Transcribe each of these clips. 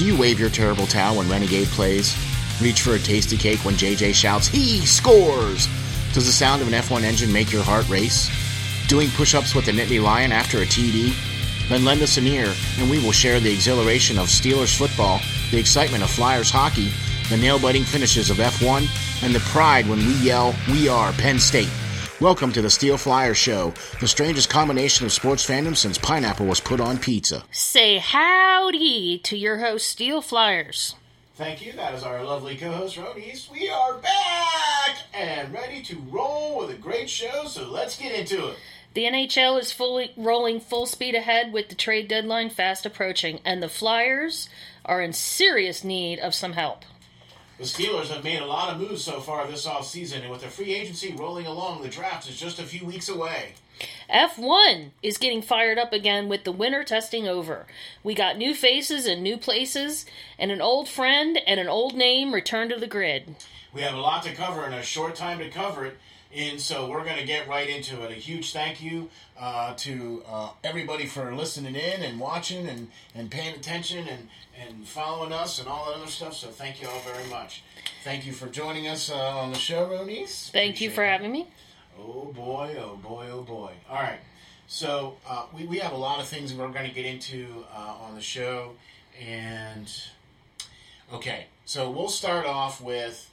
Do you wave your terrible towel when Renegade plays? Reach for a tasty cake when JJ shouts, He scores! Does the sound of an F1 engine make your heart race? Doing push ups with the Nittany Lion after a TD? Then lend us an ear, and we will share the exhilaration of Steelers football, the excitement of Flyers hockey, the nail biting finishes of F1, and the pride when we yell, We are Penn State. Welcome to the Steel Flyer Show, the strangest combination of sports fandom since pineapple was put on pizza. Say howdy to your host, Steel Flyers. Thank you. That is our lovely co-host, RoNece. We are back and ready to roll with a great show. So let's get into it. The NHL is fully rolling full speed ahead with the trade deadline fast approaching, and the Flyers are in serious need of some help. The Steelers have made a lot of moves so far this offseason, and with the free agency rolling along, the draft is just a few weeks away. F1 is getting fired up again with the winter testing over. We got new faces and new places, and an old friend and an old name return to the grid. We have a lot to cover and a short time to cover it. And so we're going to get right into it. A huge thank you uh, to uh, everybody for listening in and watching and, and paying attention and, and following us and all that other stuff. So thank you all very much. Thank you for joining us uh, on the show, RoNece. Thank you for having me. Oh boy, oh boy, oh boy. All right. So uh, we, we have a lot of things we're going to get into uh, on the show. And okay, so we'll start off with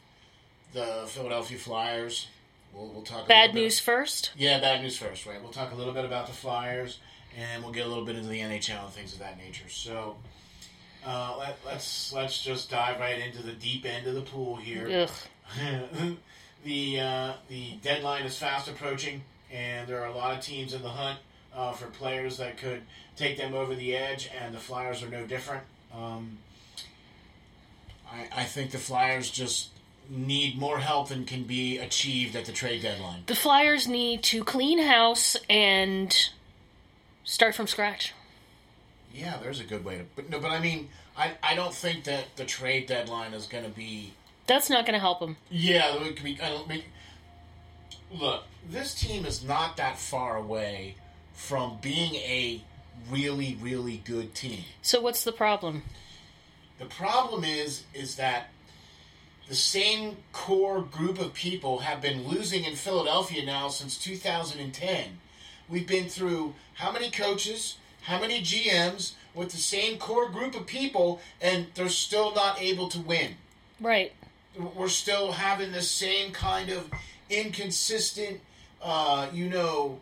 the Philadelphia Flyers. We'll, we'll talk. Bad news first. Yeah, bad news first, right? We'll talk a little bit about the Flyers, and we'll get a little bit into the NHL and things of that nature. So, uh, let, let's let's just dive right into the deep end of the pool here. the uh, the deadline is fast approaching, and there are a lot of teams in the hunt uh, for players that could take them over the edge, and the Flyers are no different. Um, I, I think the Flyers just need more help than can be achieved at the trade deadline. The Flyers need to clean house and start from scratch. Yeah, there's a good way to. But no, but I mean, I I don't think that the trade deadline is going to be. That's not going to help them. Yeah, it could be. I don't mean, look, this team is not that far away from being a really, really good team. So what's the problem? The problem is is that the same core group of people have been losing in Philadelphia now since 2010. We've been through how many coaches, how many GMs with the same core group of people, and they're still not able to win. Right. We're still having the same kind of inconsistent, uh, you know,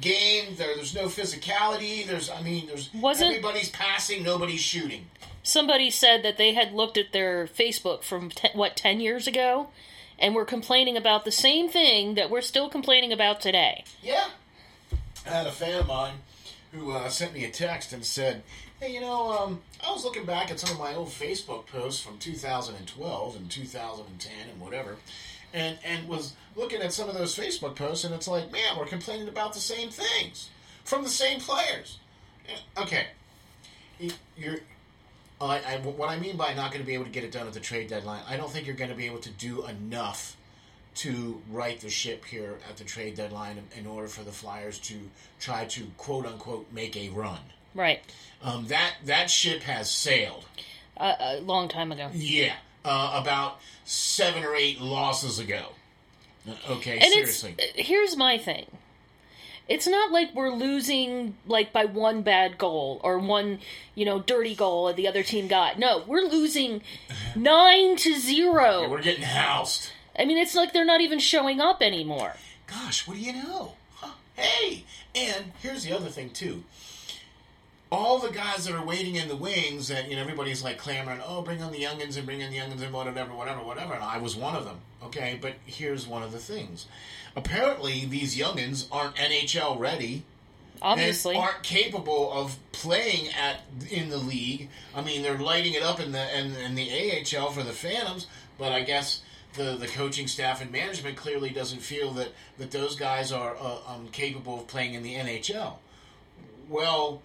game. There, there's no physicality. There's, I mean, there's Wasn't, everybody's passing, nobody's shooting somebody said that they had looked at their Facebook from what ten years ago, and were complaining about the same thing that we're still complaining about today. Yeah, I had a fan of mine who uh, sent me a text and said, "Hey, you know, um, I was looking back at some of my old Facebook posts from 2012 and 2010 and whatever." And, and was looking at some of those Facebook posts, and it's like, man, we're complaining about the same things from the same players. Okay, you're I, I, what I mean by not going to be able to get it done at the trade deadline, I don't think you're going to be able to do enough to right the ship here at the trade deadline in, in order for the Flyers to try to quote unquote make a run. Right. Um, that that ship has sailed. Uh, a long time ago. Yeah, uh, about seven or eight losses ago. Uh, okay, and seriously. here's my thing it's not like we're losing like by one bad goal or one you know dirty goal that the other team got. No we're losing nine to zero. Yeah, we're getting housed. I mean it's like they're not even showing up anymore. Gosh what do you know? Huh? hey! And here's the other thing too. All the guys that are waiting in the wings and you know everybody's like clamoring oh bring on the youngins and bring in the youngins and whatever whatever whatever and i was one of them okay? But here's one of the things apparently these youngins aren't NHL ready Obviously. aren't capable of playing at in the league. I mean, they're lighting it up in the in, in the AHL for the Phantoms, but I guess the the coaching staff and management clearly doesn't feel that that those guys are uh, um, capable of playing in the NHL. Well,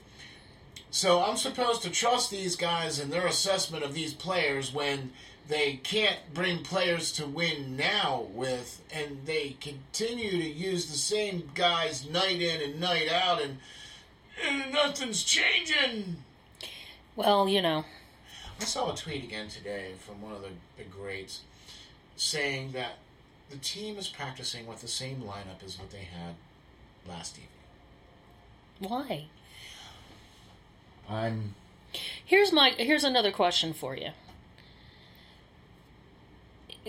so I'm supposed to trust these guys and their assessment of these players when they can't bring players to win now with, and they continue to use the same guys night in and night out, and, and nothing's changing. well, you know. I saw a tweet again today from one of the, the greats saying that the team is practicing with the same lineup as what they had last evening. Why? I'm Here's my here's another question for you.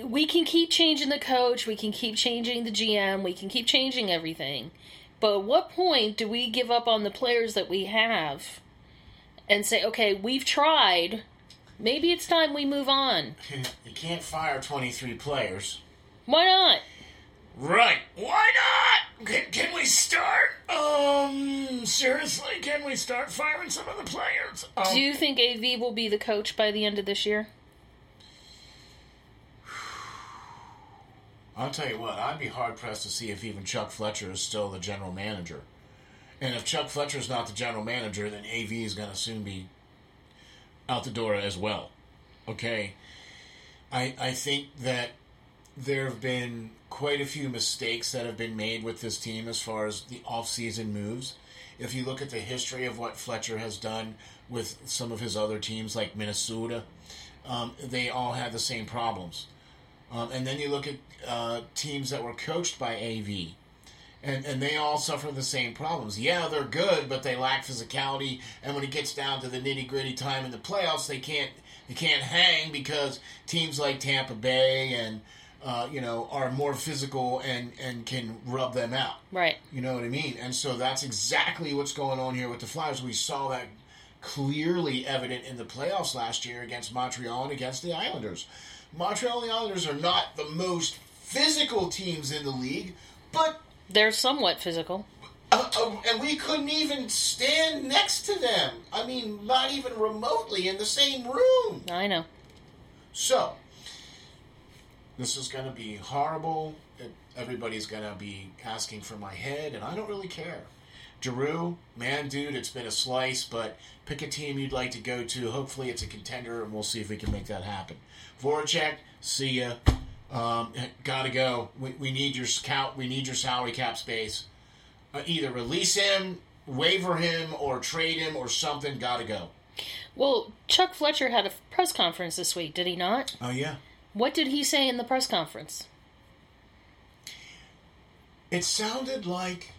We can keep changing the coach, we can keep changing the GM, we can keep changing everything. But at what point do we give up on the players that we have and say, "Okay, we've tried. Maybe it's time we move on." you can't fire 23 players. Why not? Right. Why not? Can, can we start? Um, seriously, can we start firing some of the players? Um, Do you think AV will be the coach by the end of this year? I'll tell you what, I'd be hard pressed to see if even Chuck Fletcher is still the general manager. And if Chuck Fletcher's not the general manager, then AV is going to soon be out the door as well. Okay? I, I think that there have been quite a few mistakes that have been made with this team as far as the off-season moves. If you look at the history of what Fletcher has done with some of his other teams, like Minnesota, um, they all had the same problems. Um, and then you look at uh, teams that were coached by AV, and and they all suffer the same problems. Yeah, they're good, but they lack physicality. And when it gets down to the nitty gritty time in the playoffs, they can't they can't hang because teams like Tampa Bay and uh, you know are more physical and and can rub them out. Right. You know what I mean? And so that's exactly what's going on here with the Flyers. We saw that clearly evident in the playoffs last year against Montreal and against the Islanders. Montreal and the Islanders are not the most physical teams in the league, but They're somewhat physical. uh, uh, and we couldn't even stand next to them. I mean, not even remotely in the same room. I know. So, this is going to be horrible. It, everybody's going to be asking for my head, and I don't really care. Giroux, man, dude, it's been a slice, but pick a team you'd like to go to. Hopefully, it's a contender, and we'll see if we can make that happen. Voracek, see ya. Um, gotta go. We, we need your scout. We need your salary cap space. Uh, either release him, waiver him, or trade him, or something. Gotta go. Well, Chuck Fletcher had a press conference this week, did he not? Oh yeah. What did he say in the press conference? It sounded like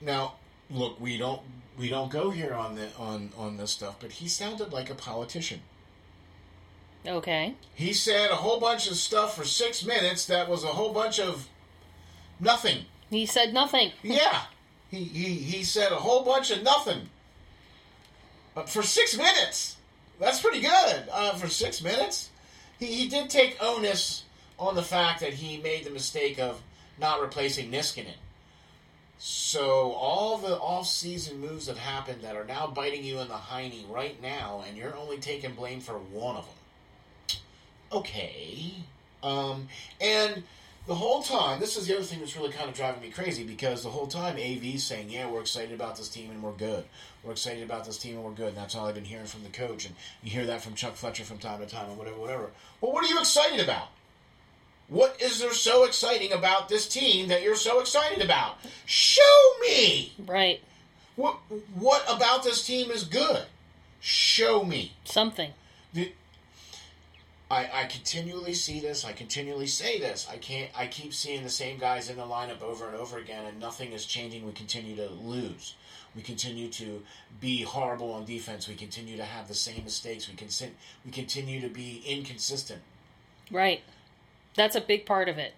now look, we don't we don't go here on the on on this stuff, but he sounded like a politician. Okay. He said a whole bunch of stuff for 6 minutes that was a whole bunch of nothing. He said nothing. Yeah. He he he said a whole bunch of nothing. But for 6 minutes. That's pretty good. Uh, for 6 minutes. He he did take onus on the fact that he made the mistake of not replacing Niskanen. So all the off-season moves that happened that are now biting you in the hiney right now, and you're only taking blame for one of them. Okay. Um, and the whole time, this is the other thing that's really kind of driving me crazy because the whole time AV's saying, "Yeah, we're excited about this team and we're good. We're excited about this team and we're good." And that's all I've been hearing from the coach, and you hear that from Chuck Fletcher from time to time, and whatever, whatever. Well, what are you excited about? What is there so exciting about this team that you're so excited about? Show me. Right. What what about this team is good? Show me. Something. The- I, I continually see this. I continually say this. I can't. I keep seeing the same guys in the lineup over and over again, and nothing is changing. We continue to lose. We continue to be horrible on defense. We continue to have the same mistakes. We can we continue to be inconsistent. Right. That's a big part of it.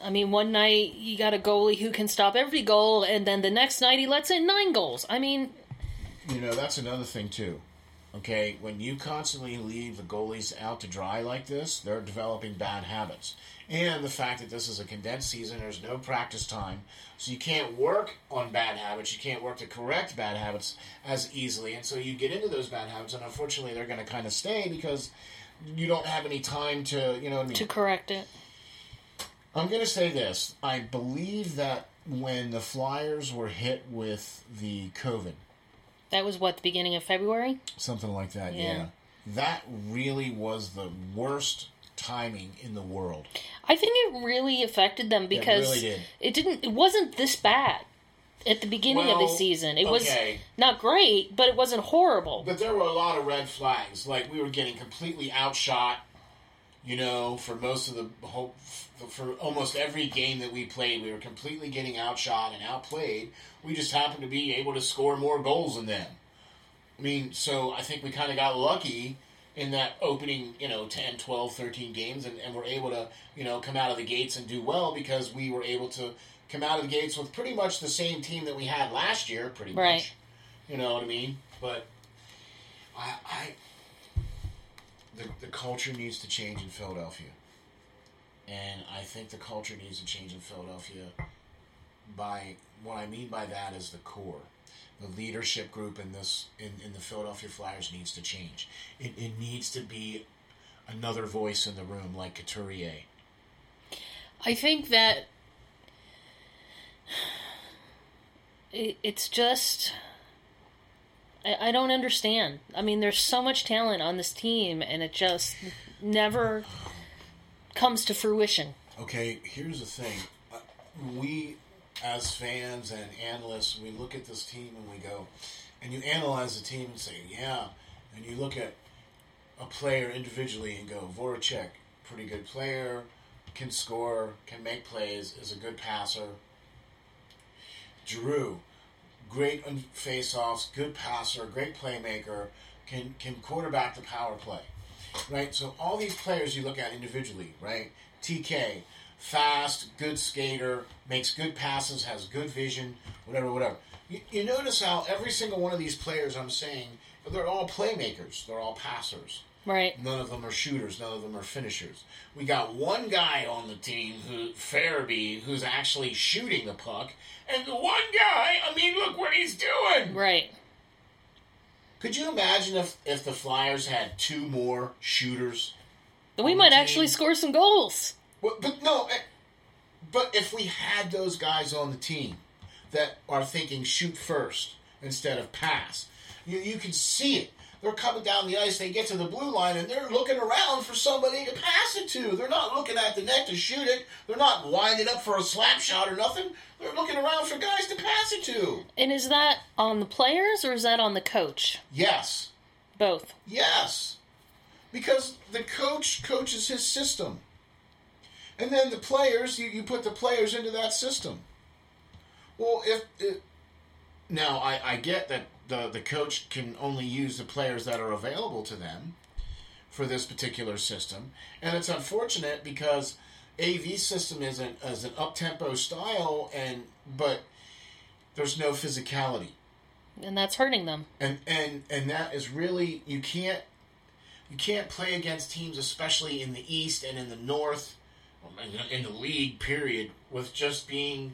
I mean, one night you got a goalie who can stop every goal, and then the next night he lets in nine goals. I mean, You know that's another thing too. Okay, when you constantly leave the goalies out to dry like this, they're developing bad habits. And the fact that this is a condensed season, there's no practice time, so you can't work on bad habits. You can't work to correct bad habits as easily, and so you get into those bad habits, and unfortunately, they're going to kind of stay because you don't have any time to, you know, what I mean? To correct it. I'm going to say this. I believe that when the Flyers were hit with the COVID, That was what the beginning of February. something like that, yeah. Yeah. That really was the worst timing in the world. I think it really affected them because really did. it didn't. It wasn't this bad at the beginning of the season. It was not great, but it wasn't horrible. But there were a lot of red flags. Like we were getting completely outshot, you know, for most of the whole, for almost every game that we played, we were completely getting outshot and outplayed. We just happened to be able to score more goals than them. I mean, so I think we kind of got lucky in that opening, you know, 10, 12, 13 games and, and were able to, you know, come out of the gates and do well because we were able to come out of the gates with pretty much the same team that we had last year, pretty Right. much. You know what I mean? But I, I the, the culture needs to change in Philadelphia. And I think the culture needs to change in Philadelphia by what I mean by that is the core. The leadership group in this in, in the Philadelphia Flyers needs to change. It, it needs to be another voice in the room like Couturier. I think that it, it's just I, I don't understand. I mean, there's so much talent on this team, and it just never comes to fruition. Okay, here's the thing. Uh, We, as fans and analysts, we look at this team and we go, and you analyze the team and say, yeah. And you look at a player individually and go, Voracek, pretty good player, can score, can make plays, is a good passer. Giroux, great on face-offs, good passer, great playmaker, can can quarterback the power play, right? So all these players you look at individually, right? TK, fast, good skater, makes good passes, has good vision, whatever, whatever. You, you notice how every single one of these players I'm saying, they're all playmakers, they're all passers. Right. None of them are shooters. None of them are finishers. We got one guy on the team, who Farabee, who's actually shooting the puck, and the one guy. I mean, look what he's doing. Right. Could you imagine if if the Flyers had two more shooters? Then We might actually score some goals. Well, but no, eh, but if we had those guys on the team that are thinking shoot first instead of pass, you you can see it. They're coming down the ice. They get to the blue line and they're looking around for somebody to pass it to. They're not looking at the net to shoot it. They're not winding up for a slap shot or nothing. They're looking around for guys to pass it to. And is that on the players or is that on the coach? Yes, Both. Yes. Because the coach coaches his system. And then the players, you, you put the players into that system. Well, if. if now, I, I get that the, the coach can only use the players that are available to them for this particular system. And it's unfortunate because AV system is an, is an up tempo style, and but there's no physicality And that's hurting them. and and and that is really you can't you can't play against teams especially in the east and in the north in- in the league period with just being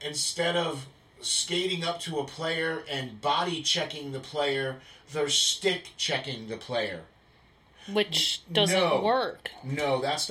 instead of skating up to a player and body checking the player they're stick checking the player Which doesn't No. work. no that's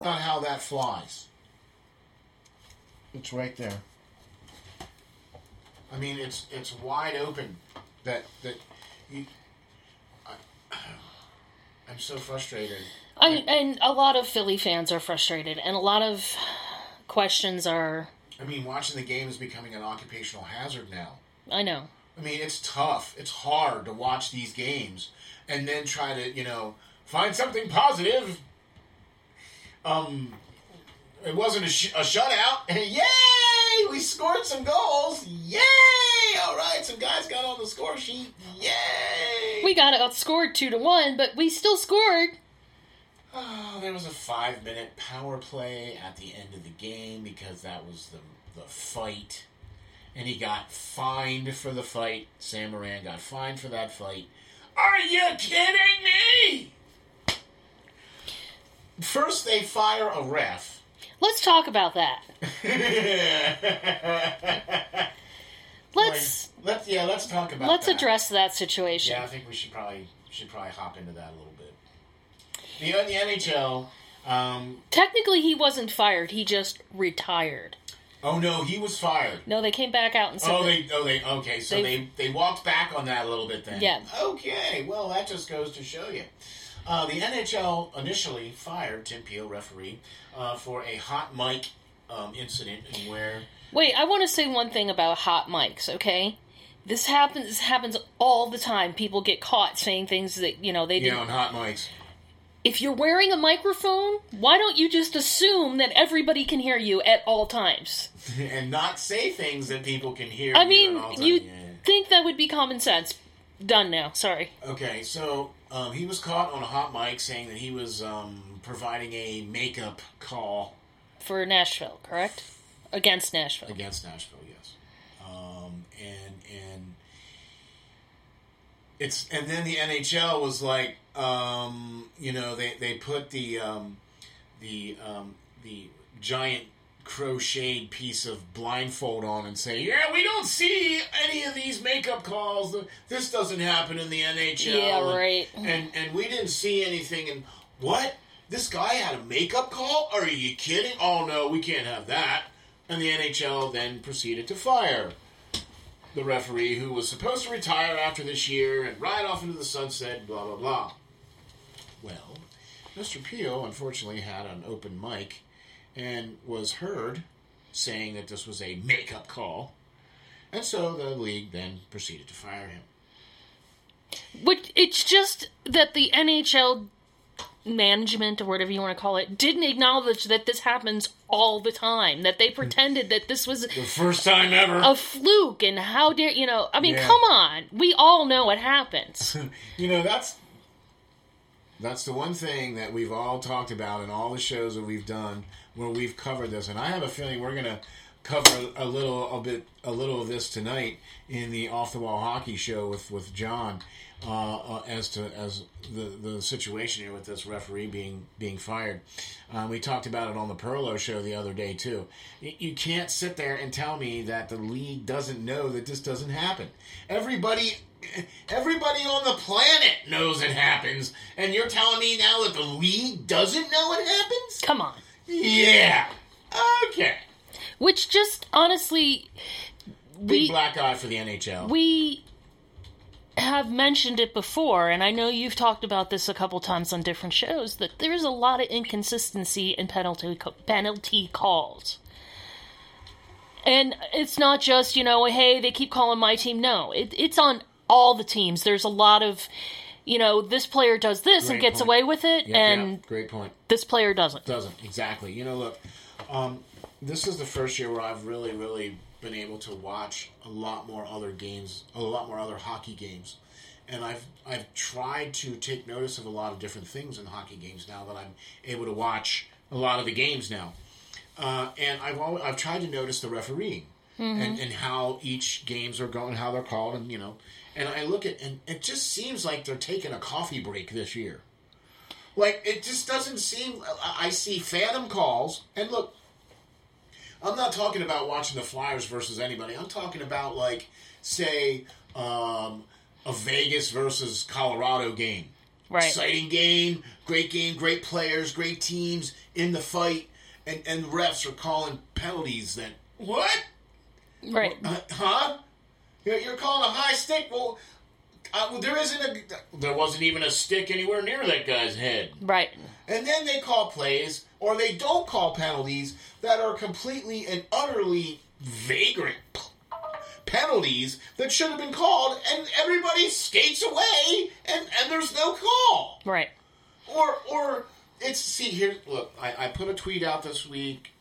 Not how that flies. It's right there. I mean, it's it's wide open. That that you. I, I'm so frustrated. I, and a lot of Philly fans are frustrated, and a lot of questions are. I mean, watching the game is becoming an occupational hazard now. I know. I mean, it's tough. It's hard to watch these games and then try to, you know, find something positive. Um, it wasn't a, sh- a shutout. Yay! We scored some goals. Yay! All right, some guys got on the score sheet. Yay! We got outscored two to one, but we still scored. Oh, there was a five minute power play at the end of the game because that was the the fight. And he got fined for the fight. Sam Morin got fined for that fight. Are you kidding me? First, they fire a ref. Let's talk about that. Let's let's yeah, let's talk about. let's that. address that situation. Yeah, I think we should probably should probably hop into that a little bit. The the NHL. Um, Technically, he wasn't fired. He just retired. oh no, he was fired. No, they came back out and said Oh, they, oh, they, okay. So They- they, they walked back on that a little bit then. Yeah. Okay. Well, that just goes to show you. Uh, the NHL initially fired Tim Peel, referee, uh, for a hot mic um, incident where. Wait, I want to say one thing about hot mics, okay? This happens this happens all the time. People get caught saying things that, you know, they didn't. on hot mics. If you're wearing a microphone, why don't you just assume that everybody can hear you at all times? and not say things that people can hear. I mean, at all time. you Yeah. think that would be common sense. Done now. Sorry. Okay, so um, he was caught on a hot mic saying that he was um, providing a makeup call For Nashville, correct? Against Nashville. against Nashville, yes. Um, and and it's and then the NHL was like, um, you know, they they put the um, the um, the giant crocheted piece of blindfold on and say, yeah, we don't see any of these makeup calls. This doesn't happen in the NHL. Yeah, And- right. And and we didn't see anything. And what? This guy had a makeup call? Are you kidding? Oh no, we can't have that. And the NHL then proceeded to fire the referee who was supposed to retire after this year and ride off into the sunset, blah, blah, blah. Well, Mr. Peel unfortunately had an open mic and was heard saying that this was a makeup call. And so the league then proceeded to fire him. But it's just that the NHL management or whatever you want to call it didn't acknowledge that this happens all the time. That they pretended that this was The first time ever. a fluke and how dare you know? I mean, Yeah. come on. We all know what happens. You know, that's that's the one thing that we've all talked about in all the shows that we've done where we've covered this, and I have a feeling we're gonna cover a little a bit a little of this tonight in the off the wall hockey show with with John uh, uh, as to as the the situation here with this referee being being fired. Um, we talked about it on the Perlo show the other day too. You can't sit there and tell me that the league doesn't know that this doesn't happen. Everybody. Everybody on the planet knows it happens, and you're telling me now that the league doesn't know it happens? Come on. Yeah. Okay. Which just honestly Big we black eye for the NHL. we have mentioned it before, and I know you've talked about this a couple times on different shows that there's a lot of inconsistency in penalty penalty calls. And it's not just you know, hey, they keep calling my team. No, it, it's on all the teams. There's a lot of, you know, this player does this and gets point. away with it, Yeah, and yeah, great point. this player doesn't. Doesn't exactly. You know, look, um, this is the first year where I've really, really been able to watch a lot more other games, a lot more other hockey games, and I've I've tried to take notice of a lot of different things in hockey games now that I'm able to watch a lot of the games now, uh, and I've always, I've tried to notice the refereeing and, and how each games are going, how they're called, and you know, and I look at and it just seems like they're taking a coffee break this year. Like it just doesn't seem. I see phantom calls, and look, I'm not talking about watching the Flyers versus anybody. I'm talking about like, say, um, a Vegas versus Colorado game. Right. Exciting game, great game, great players, great teams in the fight, and and refs are calling penalties. That what? Right. Uh, huh? You're, you're calling a high stick? Well, uh, well, there isn't a. There wasn't even a stick anywhere near that guy's head. Right. And then they call plays, or they don't call penalties that are completely and utterly vagrant p- penalties that should have been called, and everybody skates away, and, and there's no call. Right. Or, or it's see here. Look, I, I put a tweet out this week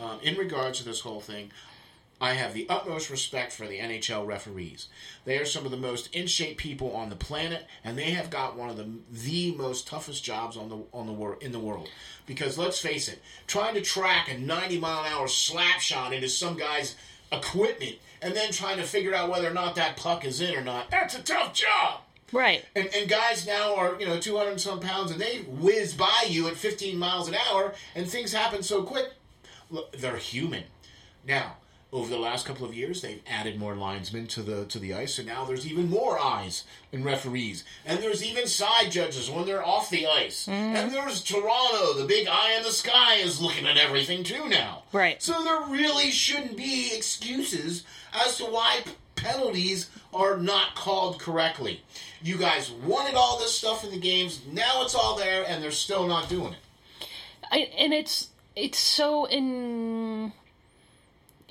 um, in regards to this whole thing. I have the utmost respect for the NHL referees. They are some of the most in shape people on the planet, and they have got one of the the most toughest jobs on the on the wor- in the world. Because let's face it, trying to track a 90 mile an hour slap shot into some guy's equipment and then trying to figure out whether or not that puck is in or not—that's a tough job. Right. And, and guys now are, you know, 200 and some pounds and they whiz by you at 15 miles an hour and things happen so quick. Look, they're human. Now, over the last couple of years, they've added more linesmen to the to the ice, and now there's even more eyes and referees, and there's even side judges when they're off the ice, mm. and there's Toronto, the big eye in the sky, is looking at everything too now. Right. So there really shouldn't be excuses as to why p- penalties are not called correctly. You guys wanted all this stuff in the games. Now it's all there, and they're still not doing it. I, and it's it's so in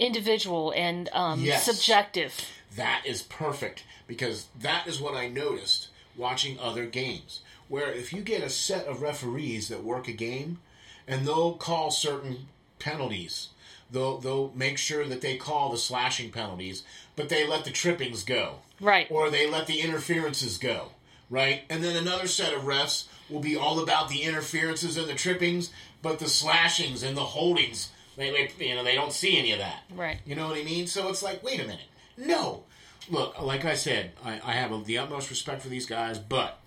individual and um, Yes. subjective. That is perfect because that is what I noticed watching other games. Where if you get a set of referees that work a game, and they'll call certain penalties, they'll they'll make sure that they call the slashing penalties, but they let the trippings go, Right. Or they let the interferences go, right? And then another set of refs will be all about the interferences and the trippings, but the slashings and the holdings, they, they you know they don't see any of that, Right. you know what I mean? So it's like, wait a minute. No. Look, like I said, I, I have the utmost respect for these guys, but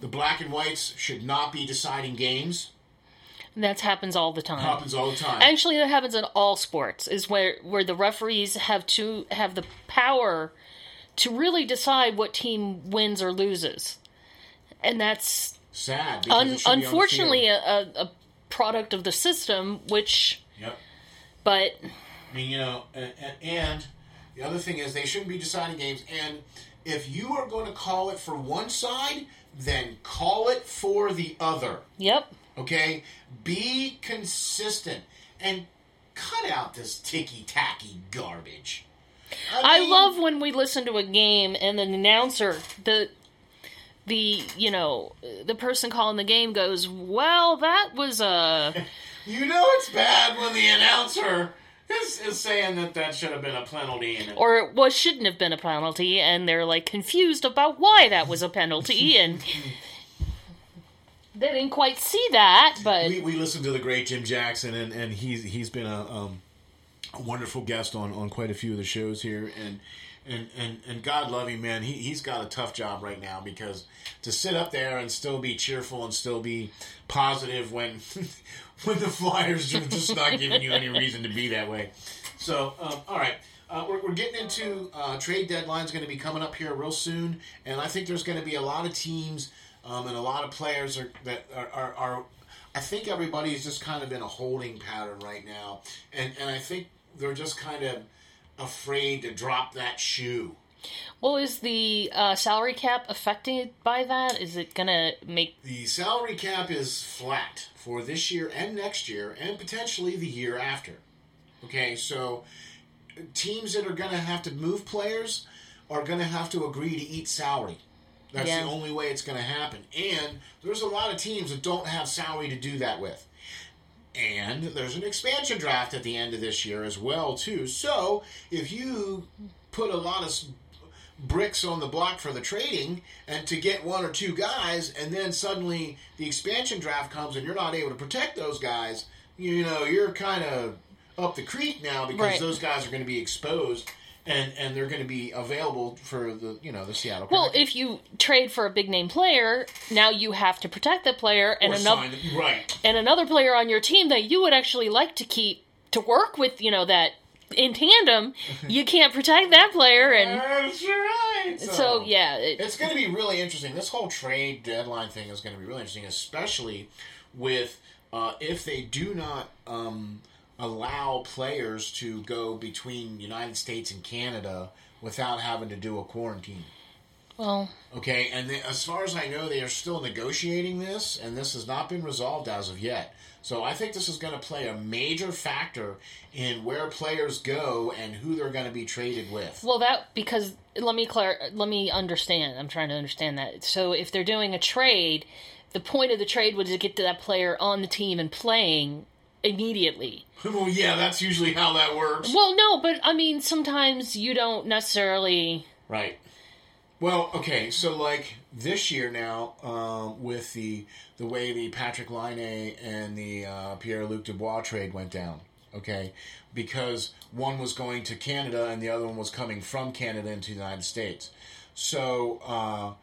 the black and whites should not be deciding games. And that happens all the time. Happens all the time. Actually, that happens in all sports. Is where where the referees have to have the power to really decide what team wins or loses, and that's Sad. un- it should be on the unfortunately a, a, product of the system. Which. But I mean, you know, and, and the other thing is they shouldn't be deciding games. And if you are going to call it for one side, then call it for the other. yep, Okay? Be consistent and cut out this ticky tacky garbage. I mean, love when we listen to a game and the announcer, the the you know the person calling the game goes, "Well, that was a You know it's bad when the announcer is, is saying that that should have been a penalty. And or it was shouldn't have been a penalty," and they're like confused about why that was a penalty, and they didn't quite see that, but we, we listened to the great Jim Jackson, and, and he's he's been a, um, a wonderful guest on, on quite a few of the shows here, and and, and, and God love him, man. He he's got a tough job right now because to sit up there and still be cheerful and still be positive when when the Flyers are just not giving you any reason to be that way. So um, all right. Uh, we're, we're getting into uh, trade deadline's going to be coming up here real soon, and I think there's going to be a lot of teams um, and a lot of players are, that are, are, are. I think everybody's just kind of in a holding pattern right now, and and I think they're just kind of afraid to drop that shoe. well, is the uh, salary cap affected by that? Is it gonna make The salary cap is flat for this year and next year, and potentially the year after. Okay, so teams that are going to have to move players are going to have to agree to eat salary. That's Yeah. the only way it's going to happen. And there's a lot of teams that don't have salary to do that with. And there's an expansion draft at the end of this year as well, too. So if you put a lot of bricks on the block for the trading and to get one or two guys, and then suddenly the expansion draft comes and you're not able to protect those guys, you know, you're kind of up the creek now because Right. those guys are going to be exposed and and they're going to be available for the you know the Seattle. well? Kraken. If you trade for a big name player, now you have to protect that player, and Or another right. and another player on your team that you would actually like to keep to work with, you know, that in tandem, you can't protect that player, and That's right. so yeah, it, It's going to be really interesting. This whole trade deadline thing is going to be really interesting, especially with uh, if they do not um, allow players to go between United States and Canada without having to do a quarantine. well, Okay, and they, as far as I know, they are still negotiating this, and this has not been resolved as of yet. So I think this is going to play a major factor in where players go and who they're going to be traded with. well that because let me clar- let me understand. I'm trying to understand that. So if they're doing a trade, the point of the trade was to get to that player on the team and playing immediately. well, yeah, that's usually how that works. Well, no, but I mean, sometimes you don't necessarily. Right. Well, okay, so like this year now, um, with the the way the Patrik Laine and the uh, Pierre Luc Dubois trade went down, okay, because one was going to Canada and the other one was coming from Canada into the United States. So uh,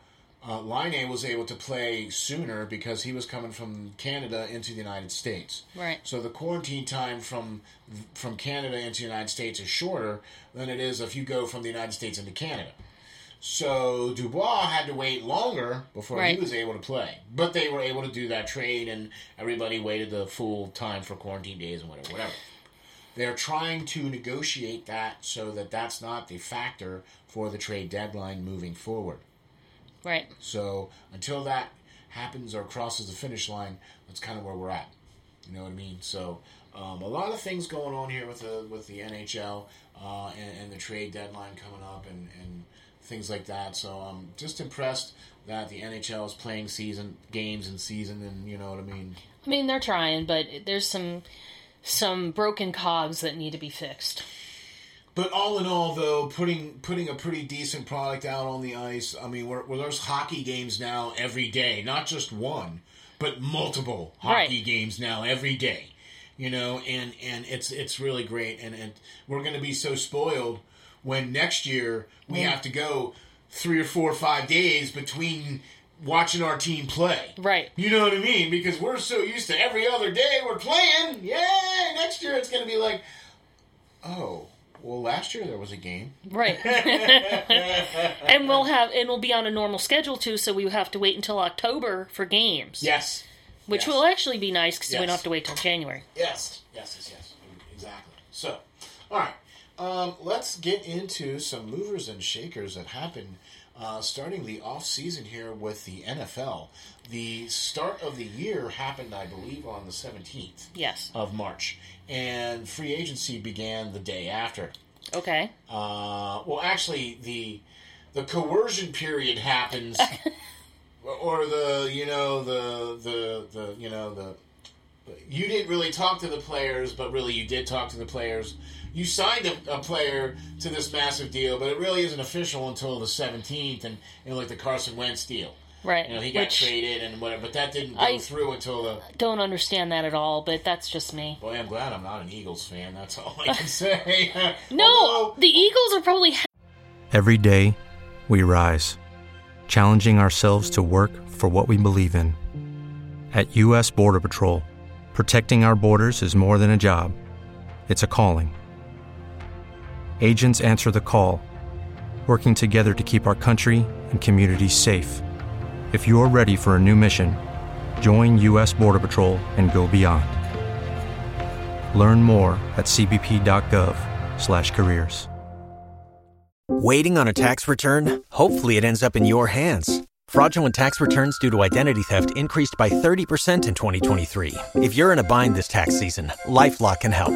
uh, Laine was able to play sooner because he was coming from Canada into the United States. Right. So the quarantine time from from Canada into the United States is shorter than it is if you go from the United States into Canada. So Dubois had to wait longer before Right. he was able to play, but they were able to do that trade, and everybody waited the full time for quarantine days and whatever. Whatever. They're trying to negotiate that so that that's not the factor for the trade deadline moving forward. Right. So until that happens or crosses the finish line, that's kind of where we're at. You know what I mean? So um, a lot of things going on here with the with the NHL uh, and, and the trade deadline coming up and, and things like that. So I'm just impressed that the NHL is playing season games in season, and you know what I mean. I mean, they're trying, but there's some some broken cogs that need to be fixed. But all in all, though, putting putting a pretty decent product out on the ice. I mean, we're, we're, there's hockey games now every day, not just one, but multiple hockey Right. games now every day. You know, and and it's it's really great, and and we're going to be so spoiled when next year we mm. have to go three or four or five days between watching our team play. Right. You know what I mean? Because we're so used to every other day we're playing. Yay! Next year it's going to be like, oh, well, last year there was a game. Right. and we'll have and we'll be on a normal schedule too, so we have to wait until October for games. Yes. Which yes. will actually be nice because we don't have to wait till January. Yes. Yes, yes, yes. Exactly. So, all right. Um, let's get into some movers and shakers that happened uh, starting the off season here with the NFL. The start of the year happened, I believe, on the 17th Yes. of March, and free agency began the day after. Okay. Uh, well, actually, the the coercion period happens, or the you know the the the you know the you didn't really talk to the players, but really you did talk to the players. You signed a, a player to this massive deal, but it really isn't official until the seventeenth, and you know, like the Carson Wentz deal. Right. You know, he got Which traded and whatever, but that didn't go I- through until the. don't understand that at all, but that's just me. Boy, I'm glad I'm not an Eagles fan. That's all I can say. No, Although- the Eagles are probably ha- Every day, we rise, challenging ourselves to work for what we believe in. At U.S. Border Patrol, protecting our borders is more than a job, it's a calling. Agents answer the call, working together to keep our country and communities safe. If you're ready for a new mission, join U.S. Border Patrol and go beyond. Learn more at cbp.gov/careers. Waiting on a tax return? Hopefully, it ends up in your hands. Fraudulent tax returns due to identity theft increased by 30% in 2023. If you're in a bind this tax season, LifeLock can help.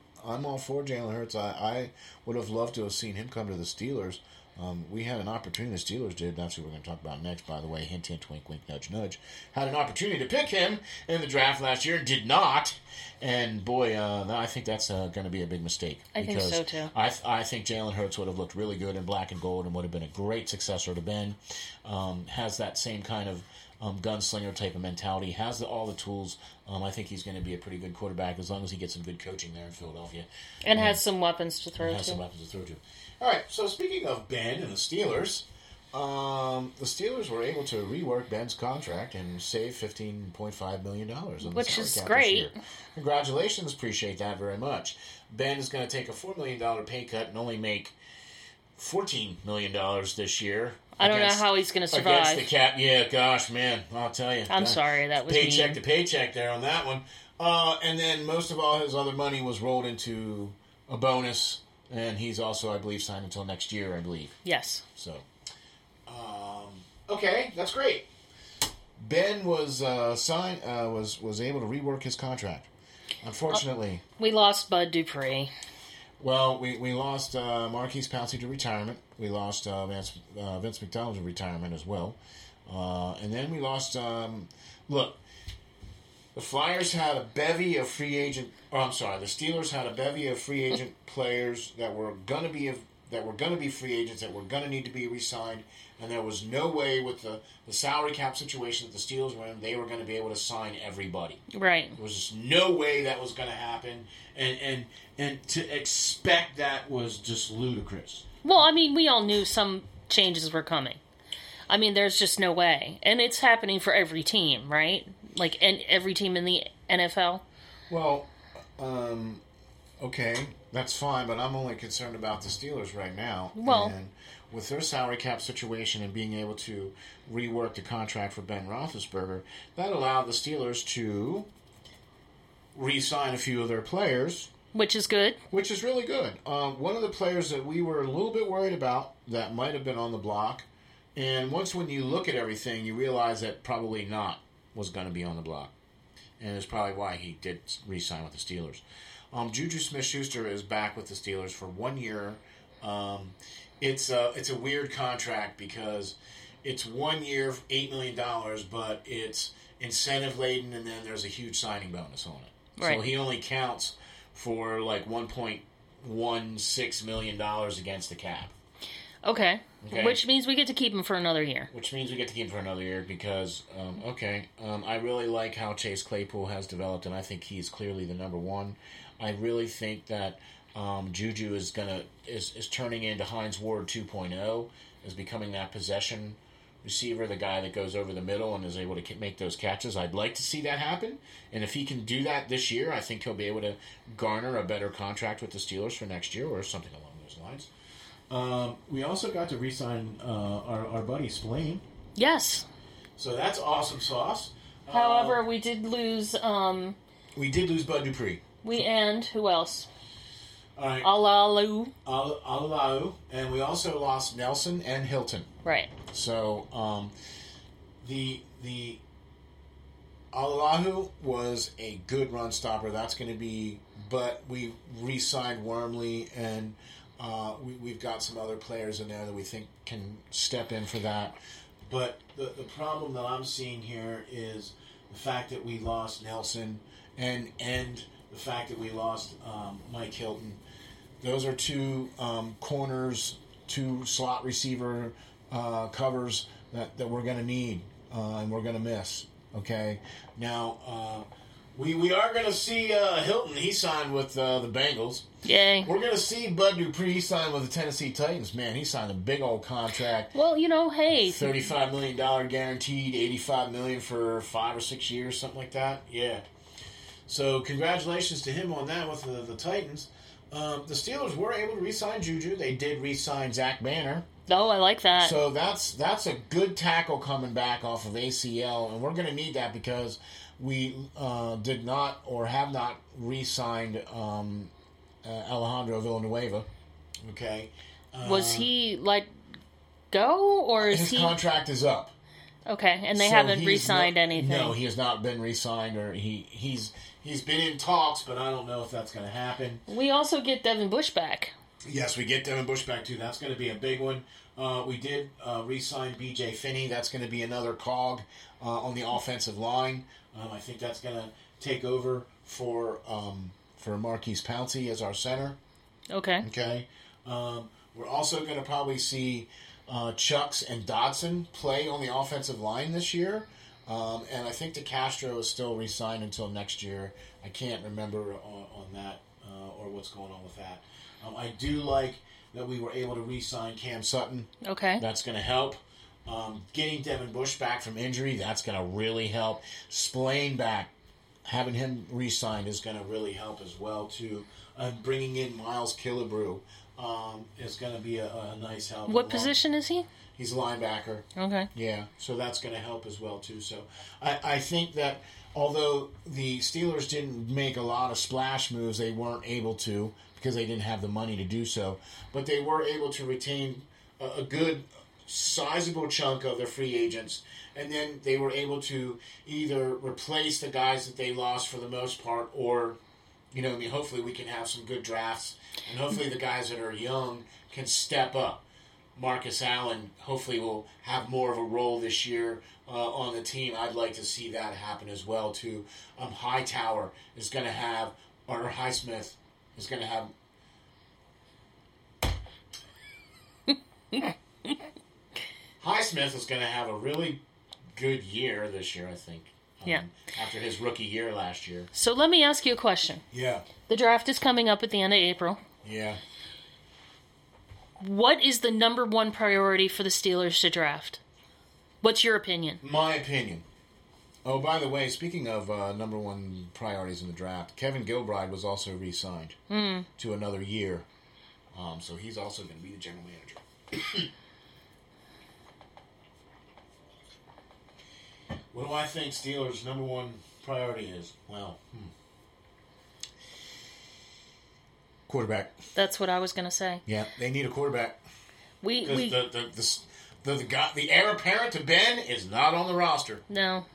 I'm all for Jalen Hurts. I, I would have loved to have seen him come to the Steelers. Um, we had an opportunity. The Steelers did. That's what we're going to talk about next. By the way, hint, hint, wink, wink, nudge, nudge. Had an opportunity to pick him in the draft last year, and did not. And boy, uh, I think that's uh, going to be a big mistake. I think so, too. I, th- I think Jalen Hurts would have looked really good in black and gold and would have been a great successor to Ben. Um, has that same kind of um, gunslinger type of mentality. Has the, all the tools. Um, I think he's going to be a pretty good quarterback as long as he gets some good coaching there in Philadelphia. And has some weapons to throw has to. some weapons to throw to. All right. So speaking of Ben and the Steelers, um, the Steelers were able to rework Ben's contract and save fifteen point five million dollars, Which is great. Congratulations, appreciate that very much. Ben is going to take a four million dollar pay cut and only make fourteen million dollars this year. I don't against- know how he's going to Against the cap, yeah, gosh, man, I'll tell you. I'm God. sorry, that was paycheck mean. to paycheck there on that one. Uh, and then most of all, his other money was rolled into a bonus, and he's also, I believe, signed until next year, I believe. Yes. So, um, okay, that's great. Ben was uh, signed, uh, was was able to rework his contract. Unfortunately, We lost Bud Dupree. Well, we, we lost uh, Maurkice Pouncey to retirement. We lost uh, Vance, uh, Vance McDonald to retirement as well. Uh, and then we lost. Um, look, the Flyers had a bevy of free agent. Oh, I'm sorry. The Steelers had a bevy of free agent players that were gonna be that were gonna be free agents that were gonna need to be re-signed, and there was no way with the, the salary cap situation that the Steelers were in, they were going to be able to sign everybody. Right. There was just no way that was going to happen, and and and to expect that was just ludicrous. Well, I mean, we all knew some changes were coming. I mean, there's just no way. And it's happening for every team, right? Like and every team in the NFL. Well, um, okay, that's fine, but I'm only concerned about the Steelers right now. Well- and with their salary cap situation and being able to rework the contract for Ben Roethlisberger, that allowed the Steelers to re-sign a few of their players Which is good. which is really good. Um, one of the players that we were a little bit worried about that might have been on the block, and once when you look at everything, you realize that probably not was going to be on the block, and it's probably why he did re-sign with the Steelers. Um, Juju Smith-Schuster is back with the Steelers for one year. Um, it's a it's a weird contract because it's one year, eight million dollars, but it's incentive laden, and then there's a huge signing bonus on it. Right. So he only counts for like one point one six million dollars against the cap, Okay. Okay. Which means we get to keep him for another year. which means we get to keep him for another year because um, okay, um, I really like how Chase Claypool has developed, and I think he's clearly the number one. I really think that um, Juju is gonna is, is turning into Hines Ward 2.0, is becoming that possession receiver, the guy that goes over the middle and is able to make those catches. I'd like to see that happen, and if he can do that this year, I think he'll be able to garner a better contract with the Steelers for next year or something along those lines. Um, we also got to re-sign uh, our, our buddy Spillane. Yes. So that's awesome sauce. However, we did lose um We did lose Bud Dupree. we and who else? All right. Alualu. Al- Alualu. And we also lost Nelson and Hilton. Right. So um, the the Alualu was a good run stopper. That's going to be, but we re-signed Wormley, and uh, we, we've got some other players in there that we think can step in for that. But the the problem that I'm seeing here is the fact that we lost Nelson, and and the fact that we lost um, Mike Hilton. Those are two um, corners, two slot receiver uh, covers that, that we're going to need uh, and we're going to miss. Okay. Now, uh, we, we are going to see uh, Hilton. He signed with uh, the Bengals. Yay. We're going to see Bud Dupree sign with the Tennessee Titans. Man, he signed a big old contract. Well, you know, hey, $35 million guaranteed, 85 million for five or six years, something like that. Yeah. So, congratulations to him on that with the, the Titans. Um, the Steelers were able to re-sign Juju. They did re-sign Zach Banner. no, I like that. So that's that's a good tackle coming back off of ACL, and we're going to need that because we uh, did not or have not re-signed um, uh, Alejandro Villanueva. Okay, was he like go or is his he contract is up. okay? And they So haven't re-signed anything. No, he has not been re-signed, or he he's he's been in talks, but I don't know if that's going to happen. we also get Devin Bush back. Yes, we get Devin Bush back too. That's going to be a big one. Uh, we did uh, re-sign B.J. Finney. That's going to be another cog uh, on the offensive line. Um, I think that's going to take over for um, for Maurkice Pouncey as our center. Okay. Okay. Um, we're also going to probably see uh, Chucks and Dotson play on the offensive line this year. Um, and I think DeCastro is still re signed until next year. I can't remember on, on that uh, or what's going on with that. Um, I do like that we were able to re sign Cam Sutton. Okay. That's going to help. Um, getting Devin Bush back from injury, that's going to really help. Spillane back, having him re-signed is going to really help as well too. Uh, bringing in Miles Killebrew um, is going to be a, a nice help. What Along- position is he? He's a linebacker. Okay. Yeah, so that's going to help as well too. So I, I think that although the Steelers didn't make a lot of splash moves, they weren't able to because they didn't have the money to do so. But they were able to retain a, a good, sizable chunk of their free agents, and then they were able to either replace the guys that they lost for the most part, or you know, I mean, hopefully we can have some good drafts, and hopefully the guys that are young can step up. Marcus Allen hopefully will have more of a role this year uh, on the team. I'd like to see that happen as well too. Um, Hightower is going to have, or Highsmith is going to have. Highsmith is going to have a really good year this year, I think. um, Yeah. After his rookie year last year. So let me ask you a question. Yeah. The draft is coming up at the end of April. Yeah. What is the number one priority for the Steelers to draft? What's your opinion? My opinion. Oh, by the way, speaking of uh, number one priorities in the draft, Kevin Gilbride was also re-signed to another year, um, so he's also going to be the general manager. what do I think Steelers' number one priority is? Well, hmm. Quarterback. That's what I was going to say. Yeah, they need a quarterback. We we the the, the, the, the, guy, the heir apparent to Ben is not on the roster. no.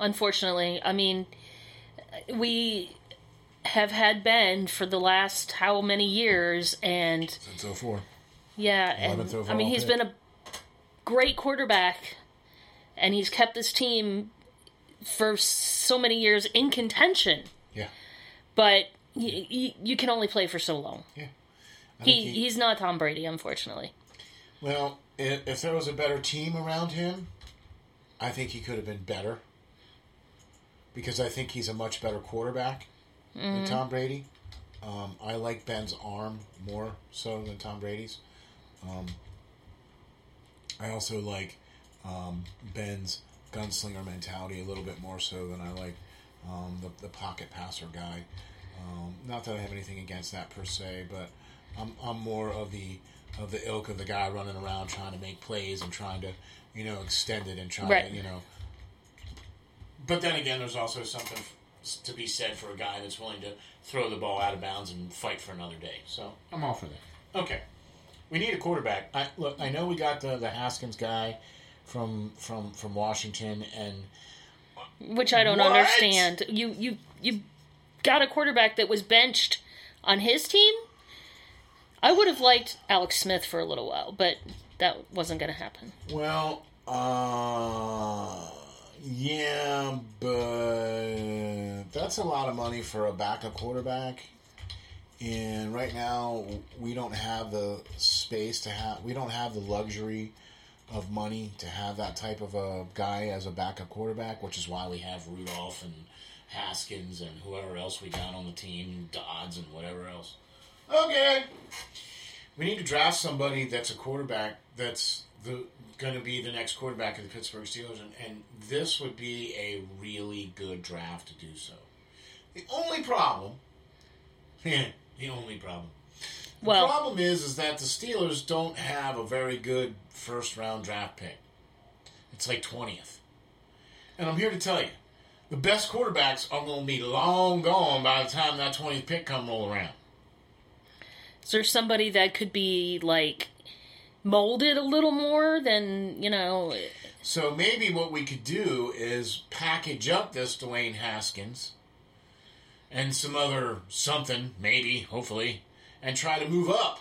Unfortunately, I mean we have had Ben for the last how many years and Since 04. yeah, and I mean he's pick. been a great quarterback and he's kept this team for so many years in contention. Yeah. But y- y- you can only play for so long. Yeah. Think He, he's not Tom Brady, unfortunately. well, if, if there was a better team around him, I think he could have been better. Because I think he's a much better quarterback than Tom Brady. Um, I like Ben's arm more so than Tom Brady's. Um, I also like um, Ben's gunslinger mentality a little bit more so than I like um, the, the pocket passer guy. Um, not that I have anything against that per se, but I'm, I'm more of the of the ilk of the guy running around trying to make plays and trying to, you know, extend it and trying Right. to, you know. But then again, there's also something to be said for a guy that's willing to throw the ball out of bounds and fight for another day. So I'm all for that. Okay, we need a quarterback. I, look, I know we got the the Haskins guy from from from Washington, and which I don't What? understand. You you you got a quarterback that was benched on his team. I would have liked Alex Smith for a little while, but that wasn't going to happen. Well, uh, yeah, but that's a lot of money for a backup quarterback. And right now, we don't have the space to have, we don't have the luxury of money to have that type of a guy as a backup quarterback, which is why we have Rudolph and Haskins and whoever else we got on the team, Dobbs and whatever else. Okay. We need to draft somebody that's a quarterback that's the going to be the next quarterback of the Pittsburgh Steelers, and, and this would be a really good draft to do so. The only problem, yeah, the only problem, the Well, problem is is that the Steelers don't have a very good first round draft pick. It's like twentieth, and I'm here to tell you, the best quarterbacks are going to be long gone by the time that twentieth pick come roll around. is there somebody that could be like molded a little more than you know? So maybe what we could do is package up this Dwayne Haskins and some other something, maybe, hopefully, and try to move up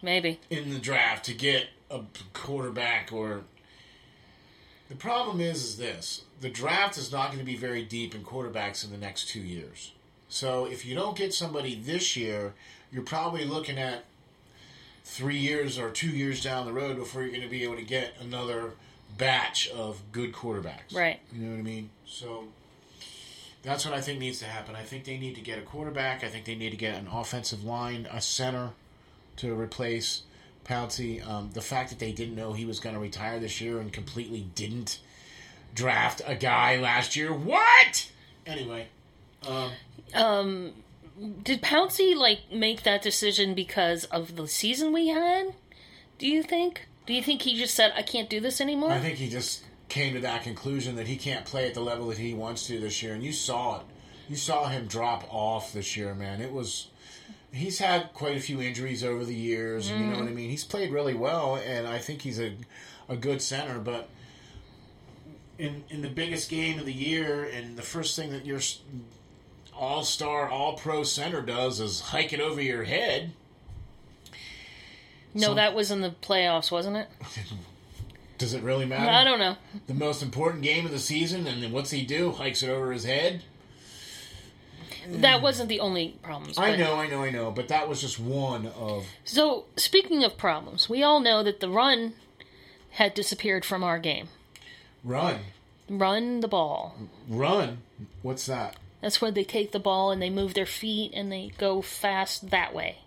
Maybe in the draft to get a quarterback or. The problem is, is this: the draft is not going to be very deep in quarterbacks in the next two years. So if you don't get somebody this year, you're probably looking at three years or two years down the road before you're going to be able to get another batch of good quarterbacks. Right. You know what I mean? So that's what I think needs to happen. I think they need to get a quarterback. I think they need to get an offensive line, a center to replace Pouncey. Um, the fact that they didn't know he was going to retire this year and completely didn't draft a guy last year. What? Anyway, um, Did Pouncey like make that decision because of the season we had? Do you think? Do you think he just said, "I can't do this anymore"? I think he just came to that conclusion that he can't play at the level that he wants to this year, and you saw it. You saw him drop off this year, man. It was. He's had quite a few injuries over the years. You know what I mean. He's played really well, and I think he's a a good center. But in in the biggest game of the year, and the first thing that your all star, all pro center does is hike it over your head. no, some- that was in the playoffs, wasn't it? Does it really matter? I don't know. The most important game of the season, and then what's he do? Hikes it over his head. That wasn't the only problems. I know, I know, I know, but that was just one of. So, speaking of problems, we all know that the run had disappeared from our game. Run, Run the ball. run. What's that? That's where they take the ball and they move their feet and they go fast that way.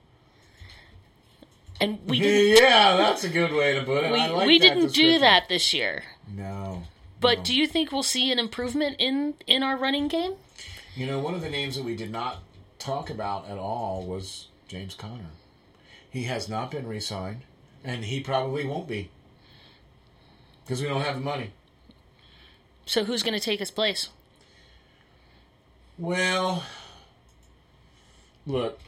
And we didn't yeah, that's a good way to put it. we, I like we didn't do that this year. No. But no. do you think we'll see an improvement in in our running game? You know, one of the names that we did not talk about at all was James Conner. He has not been re-signed, and he probably won't be because we don't have the money. So who's going to take his place? Well, look,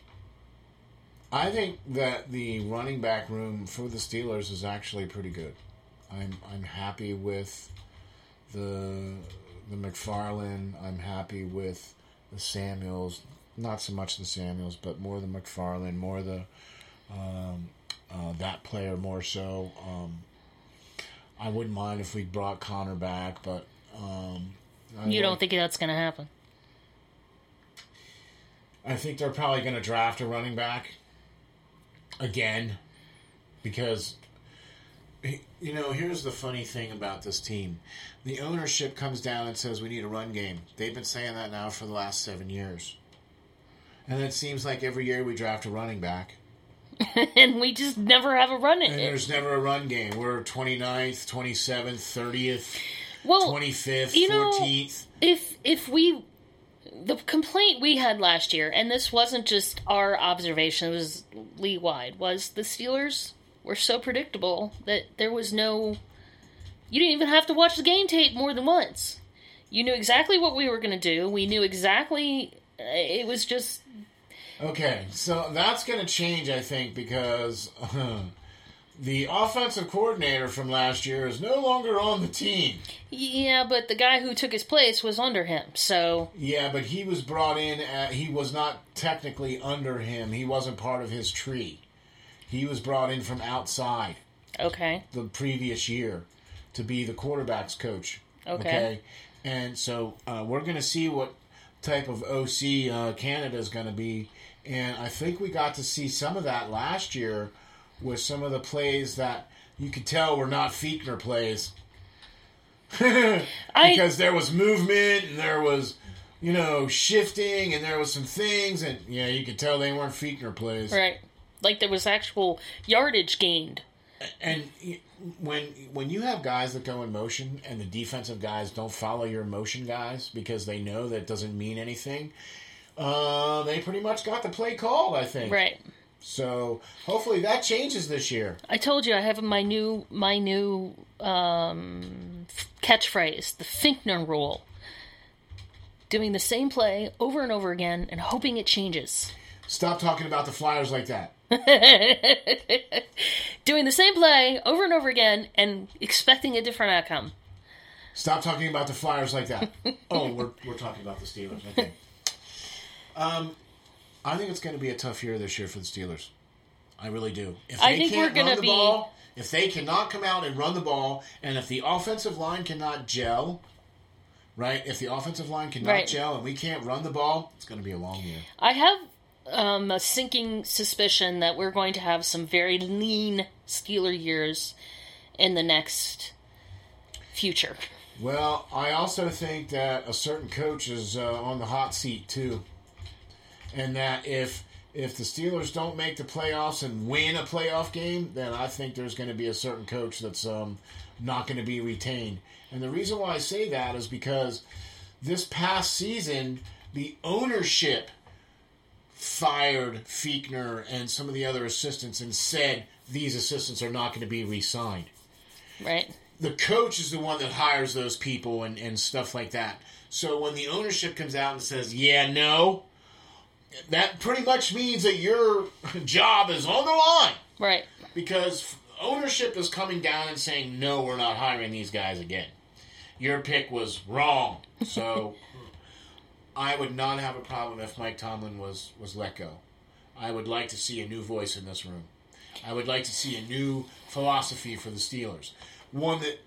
I think that the running back room for the Steelers is actually pretty good. I'm I'm happy with the the McFarland. I'm happy with the Samuels. Not so much the Samuels, but more the McFarland, more the um, uh, that player more so. Um, I wouldn't mind if we brought Connor back, but um, You don't think that's going to happen? I think they're probably going to draft a running back again because you know, here's the funny thing about this team. The ownership comes down and says we need a run game. They've been saying that now for the last 7 years. And it seems like every year we draft a running back and we just never have a run in and there's never a run game. We're 29th, 27th, 30th, Well, 25th, you know, 14th. if if we the complaint we had last year, and this wasn't just our observation, it was league wide, was the Steelers were so predictable that there was no you didn't even have to watch the game tape more than once. You knew exactly what we were going to do. We knew exactly uh, it was just Okay, so that's going to change, I think, because the offensive coordinator from last year is no longer on the team. yeah, but the guy who took his place was under him. So, Yeah, but he was brought in. At, he was not technically under him. He wasn't part of his tree. He was brought in from outside okay. the previous year to be the quarterbacks coach. Okay. And so uh, we're going to see what type of OC uh, Canada is going to be. And I think we got to see some of that last year with some of the plays that you could tell were not Fichtner plays. I because there was movement and there was, you know, shifting and there was some things. And, yeah, you could tell they weren't Fichtner plays. right. Like there was actual yardage gained. And when when you have guys that go in motion and the defensive guys don't follow your motion guys because they know that doesn't mean anything, uh, they pretty much got the play called. I think. Right. So hopefully that changes this year. I told you I have my new my new um, catchphrase, the Finkner rule. Doing the same play over and over again and hoping it changes. Stop talking about the Flyers like that. Doing the same play over and over again and expecting a different outcome. Stop talking about the Flyers like that. oh, we're, we're talking about the Steelers. Okay. Um, I think it's going to be a tough year this year for the Steelers. I really do. If I they think can't we're run the be- ball, if they cannot come out and run the ball, and if the offensive line cannot gel, right? If the offensive line cannot Right. gel and we can't run the ball, it's going to be a long year. I have um, a sinking suspicion that we're going to have some very lean Steeler years in the next future. Well, I also think that a certain coach is uh, on the hot seat too, and that if if the Steelers don't make the playoffs and win a playoff game, then I think there's going to be a certain coach that's um, not going to be retained. And the reason why I say that is because this past season, the ownership fired Fichtner and some of the other assistants and said these assistants are not going to be re-signed Right? the coach is the one that hires those people and, and stuff like that. So when the ownership comes out and says, yeah, no, that pretty much means that your job is on the line Right. because ownership is coming down and saying, no, we're not hiring these guys again. Your pick was wrong. So I would not have a problem if Mike Tomlin was, was let go. I would like to see a new voice in this room. I would like to see a new philosophy for the Steelers. One that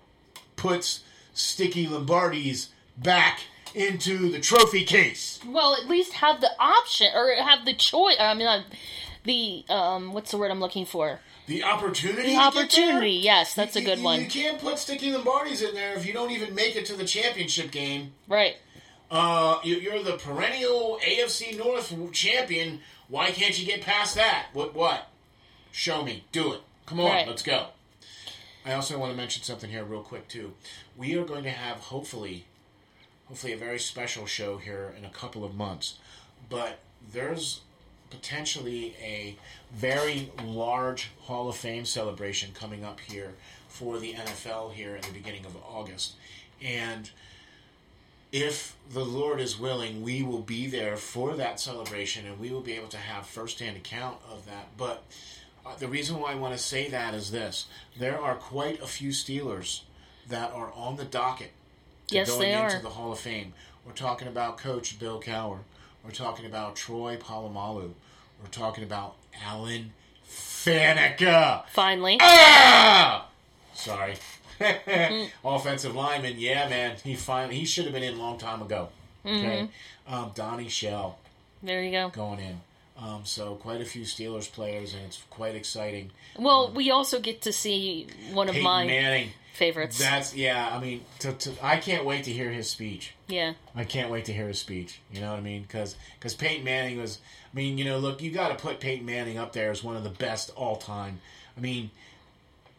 puts Sticky Lombardi's back into the trophy case. Well, at least have the option or have the choice. I mean, the um, what's the word I'm looking for? The opportunity. The opportunity, yes, that's a good you- one. You can't put Sticky Lombardi's in there if you don't even make it to the championship game. Right. Uh, you- you're the perennial AFC North champion. Why can't you get past that? What? What? Show me. Do it. Come on. Right. Let's go. I also want to mention something here real quick too. We are going to have hopefully, hopefully a very special show here in a couple of months. But there's potentially a very large Hall of Fame celebration coming up here for the NFL here in the beginning of August, and if the Lord is willing, we will be there for that celebration and we will be able to have firsthand account of that. But uh, the reason why I want to say that is this there are quite a few Steelers that are on the docket Yes, going they into are. the Hall of Fame. We're talking about Coach Bill Cowher. We're talking about Troy Polamalu. We're talking about Alan Faneca. Finally. Ah! Sorry. Offensive lineman, yeah, man. He finally he should have been in a long time ago. Okay, um, Donnie Shell There you go. going in. Um, so quite a few Steelers players, and it's quite exciting. Well, we also get to see one of my Manning. Favorites. That's yeah. I mean, to, to, I can't wait to hear his speech. yeah. I can't wait to hear his speech. You know what I mean? Because because Peyton Manning was. I mean, you know, look, you got to put Peyton Manning up there as one of the best all time. I mean,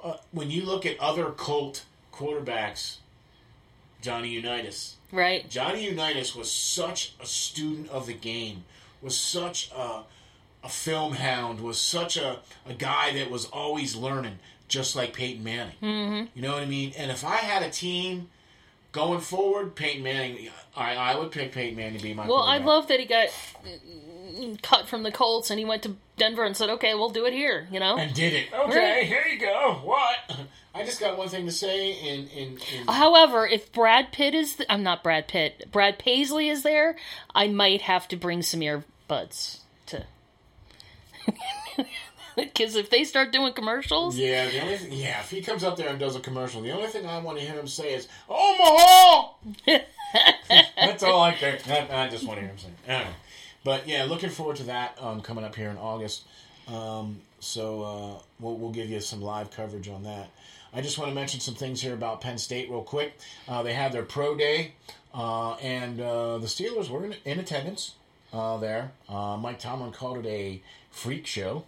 uh, when you look at other Colt quarterbacks, Johnny Unitas. Right. Johnny Unitas was such a student of the game, was such a, a film hound, was such a, a guy that was always learning, just like Peyton Manning. Mm-hmm. You know what I mean? And if I had a team going forward, Peyton Manning, I, I would pick Peyton Manning to be my Well, I love that he got cut from the Colts and he went to Denver and said, "Okay, we'll do it here." You know. and did it. Okay, here you go. What? I just got one thing to say. In in, in However, if Brad Pitt is, th- I'm not Brad Pitt. Brad Paisley is there. I might have to bring some earbuds to. Because if they start doing commercials, yeah, the only thing, yeah, if he comes up there and does a commercial, the only thing I want to hear him say is Omaha. That's all I care. I, I just want to hear him say. Right. But yeah, looking forward to that um, coming up here in August. Um, so uh, we'll, we'll give you some live coverage on that. I just want to mention some things here about Penn State real quick. Uh, they had their pro day, uh, and uh, the Steelers were in, in attendance uh, there. Uh, Mike Tomlin called it a freak show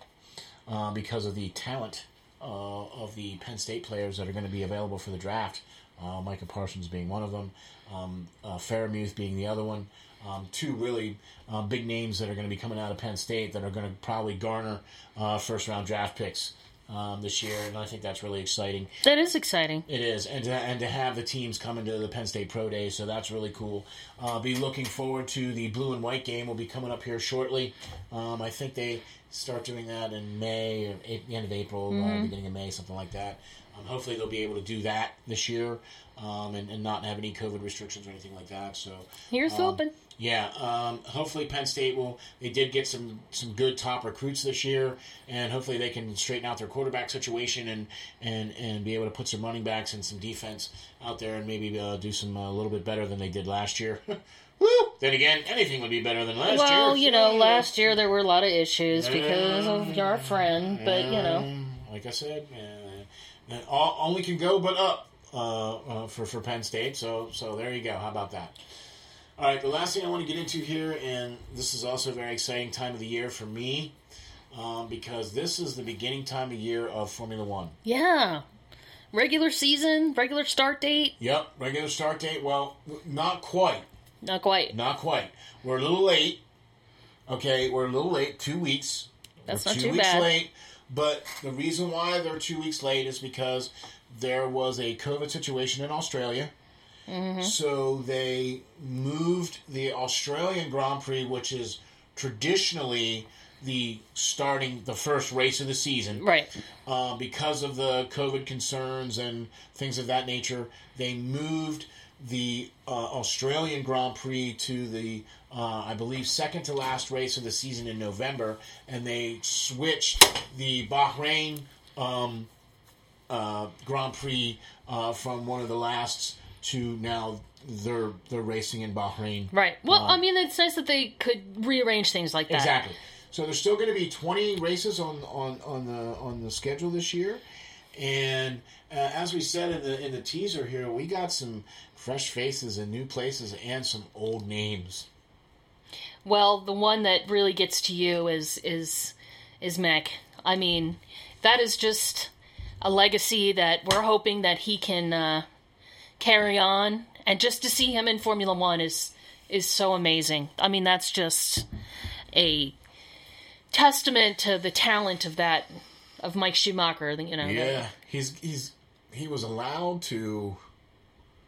uh, because of the talent uh, of the Penn State players that are going to be available for the draft. Uh, Micah Parsons being one of them, um, uh, Freiermuth being the other one. Um, two really uh, big names that are going to be coming out of Penn State that are going to probably garner uh, first round draft picks um, this year, and I think that's really exciting. that is exciting. It is, and to, and to have the teams come into the Penn State Pro Day, so that's really cool. Uh, be looking forward to the blue and white game. Will be coming up here shortly. Um, I think they start doing that in May, or the end of April, uh, beginning of May, something like that. Um, hopefully, they'll be able to do that this year, um, and, and not have any COVID restrictions or anything like that. So Here's um, hoping. Yeah, um, hopefully Penn State will. They did get some some good top recruits this year, and hopefully they can straighten out their quarterback situation and and and be able to put some running backs and some defense out there, and maybe uh, do some uh, a little bit better than they did last year. Woo! Then again, anything would be better than last year. Well, you know, last year there were a lot of issues because of your friend, but you know, Um, like I said, uh, uh, all, only can go but up uh, uh, for for Penn State. So so there you go. How about that? All right, the last thing I want to get into here, and this is also a very exciting time of the year for me, um, because this is the beginning time of year of Formula One. yeah. Regular season, regular start date, Yep, regular start date. Well, not quite. not quite. Not quite. We're a little late. Okay, we're a little late. Two weeks. That's we're not two too weeks bad. late. But the reason why they're two weeks late is because there was a COVID situation in Australia. Mm-hmm. So they moved the Australian Grand Prix, which is traditionally the starting the first race of the season Right. uh, because of the COVID concerns and things of that nature, they moved the uh, Australian Grand Prix to the, uh, I believe, second to last race of the season in November, and they switched the Bahrain um, uh, Grand Prix uh, from one of the lasts to now they're they're racing in Bahrain. Right. Well, Um, I mean, it's nice that they could rearrange things like that. Exactly. So there's still going to be 20 races on on on the on the schedule this year, and uh, as we said in the in the teaser here, we got some fresh faces and new places and some old names. Well, the one that really gets to you is is is Mick. I mean, that is just a legacy that we're hoping that he can uh, carry on, and just to see him in Formula One is is so amazing. I mean, that's just a testament to the talent of that of Mike Schumacher. You know, Yeah, he's he's he was allowed to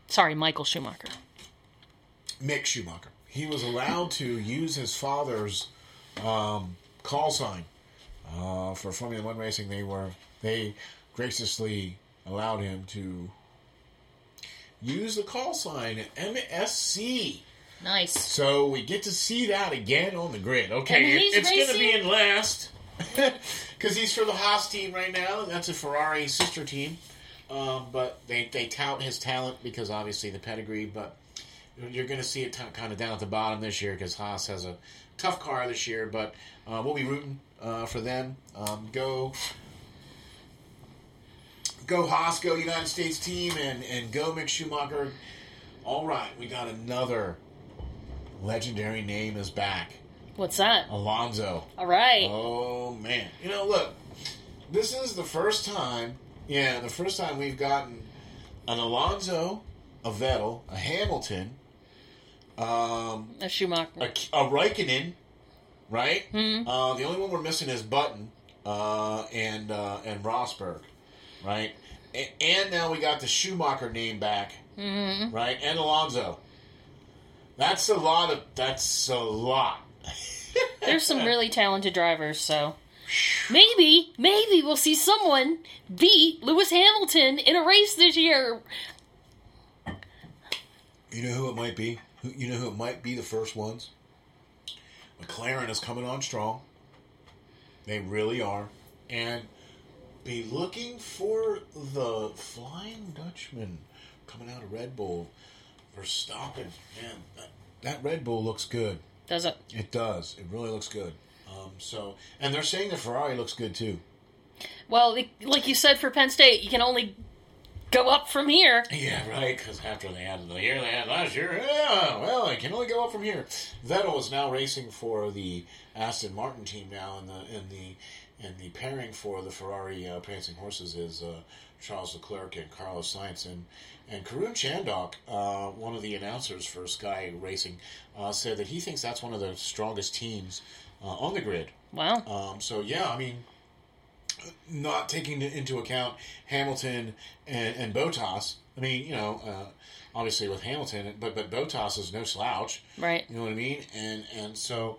sorry, Michael Schumacher. Mick Schumacher. He was allowed to use his father's um, call sign uh, for Formula One racing. They were they graciously allowed him to use the call sign MSC. Nice. So we get to see that again on the grid. Okay, it- it's going to be in last because he's for the Haas team right now. That's a Ferrari sister team, um, but they they tout his talent because obviously the pedigree. But you're going to see it t- kind of down at the bottom this year because Haas has a tough car this year. But uh, we'll be rooting uh, for them. Um, go. Go Haas, go United States team, and, and go Mick Schumacher. All right, we got another legendary name is back. What's that? Alonso. All right. Oh man. You know, look, this is the first time yeah, the first time we've gotten an Alonso, a Vettel, a Hamilton, um, A Schumacher. a, a Raikkonen, right? Uh, the only one we're missing is Button uh, and uh, and Rosberg, right? And, and now we got the Schumacher name back, mm-hmm. right? And Alonso. That's a lot of. That's a lot. There's some really talented drivers, so maybe, maybe we'll see someone beat Lewis Hamilton in a race this year. You know who it might be? You know who it might be the first ones? McLaren is coming on strong. They really are. And be looking for the Flying Dutchman coming out of Red Bull. Verstappen. Man, that, that Red Bull looks good. Does it? It does. It really looks good. Um, so, and they're saying the Ferrari looks good too. Well, like you said for Penn State, you can only go up from here. Yeah, right. Because after they had the year they had last year, yeah, well, it can only go up from here. Vettel is now racing for the Aston Martin team now, and the in the and the pairing for the Ferrari uh, Prancing Horses is uh, Charles Leclerc and Carlos Sainz, and and Karun Chandok, uh, one of the announcers for Sky Racing, uh, said that he thinks that's one of the strongest teams uh, on the grid. Wow. Um, so yeah, I mean, not taking into account Hamilton and, and Bottas. I mean, you know, uh, obviously with Hamilton, but but Bottas is no slouch. Right. You know what I mean? And and so.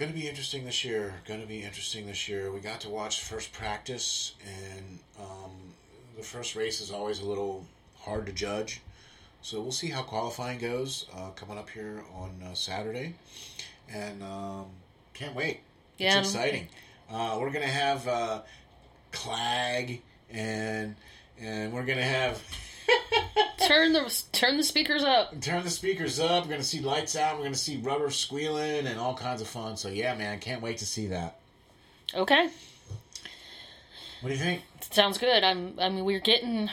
Going to be interesting this year. Going to be interesting this year. We got to watch first practice, and um, the first race is always a little hard to judge. so we'll see how qualifying goes uh, coming up here on uh, Saturday, and um, can't wait. Yeah. It's exciting. Uh, we're gonna have uh, Clag and and we're gonna have turn the turn the speakers up. turn the speakers up. We're gonna see lights out. We're gonna see rubber squealing and all kinds of fun. So yeah, man, can't wait to see that. Okay, What do you think? sounds good. I'm. I mean, we're getting.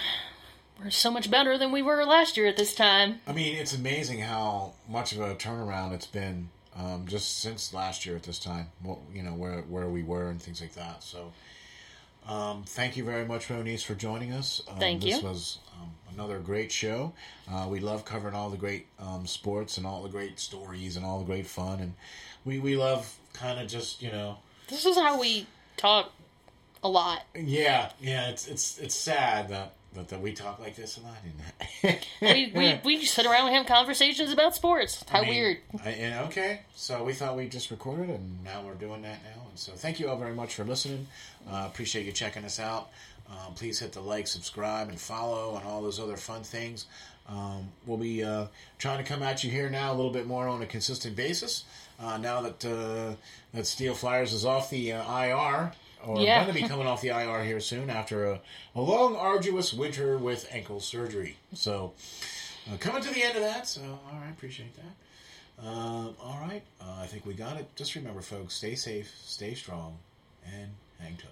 We're so much better than we were last year at this time. I mean, it's amazing how much of a turnaround it's been um, just since last year at this time. What you know, where where we were and things like that. So, um, thank you very much, Moniz, for joining us. Um, Thank this you. was um, another great show. Uh, we love covering all the great um, sports and all the great stories and all the great fun, and we we love kind of just you know. This is how we talk a lot. Yeah, yeah, it's it's it's sad that that, that we talk like this a lot. And We, we we sit around and have conversations about sports. How I mean, weird. I, and okay, so we thought we just recorded, and now we're doing that now. And so, thank you all very much for listening. Uh, appreciate you checking us out. Um, please hit the like, subscribe, and follow, and all those other fun things. Um, we'll be uh, trying to come at you here now a little bit more on a consistent basis. Uh, now that uh, that Steel Flyers is off the uh, IR, or Yeah. going to be coming off the IR here soon after a, a long, arduous winter with ankle surgery. So, uh, coming to the end of that. So, all right, appreciate that. Um, all right, uh, I think we got it. Just remember, folks, stay safe, stay strong, and hang tough.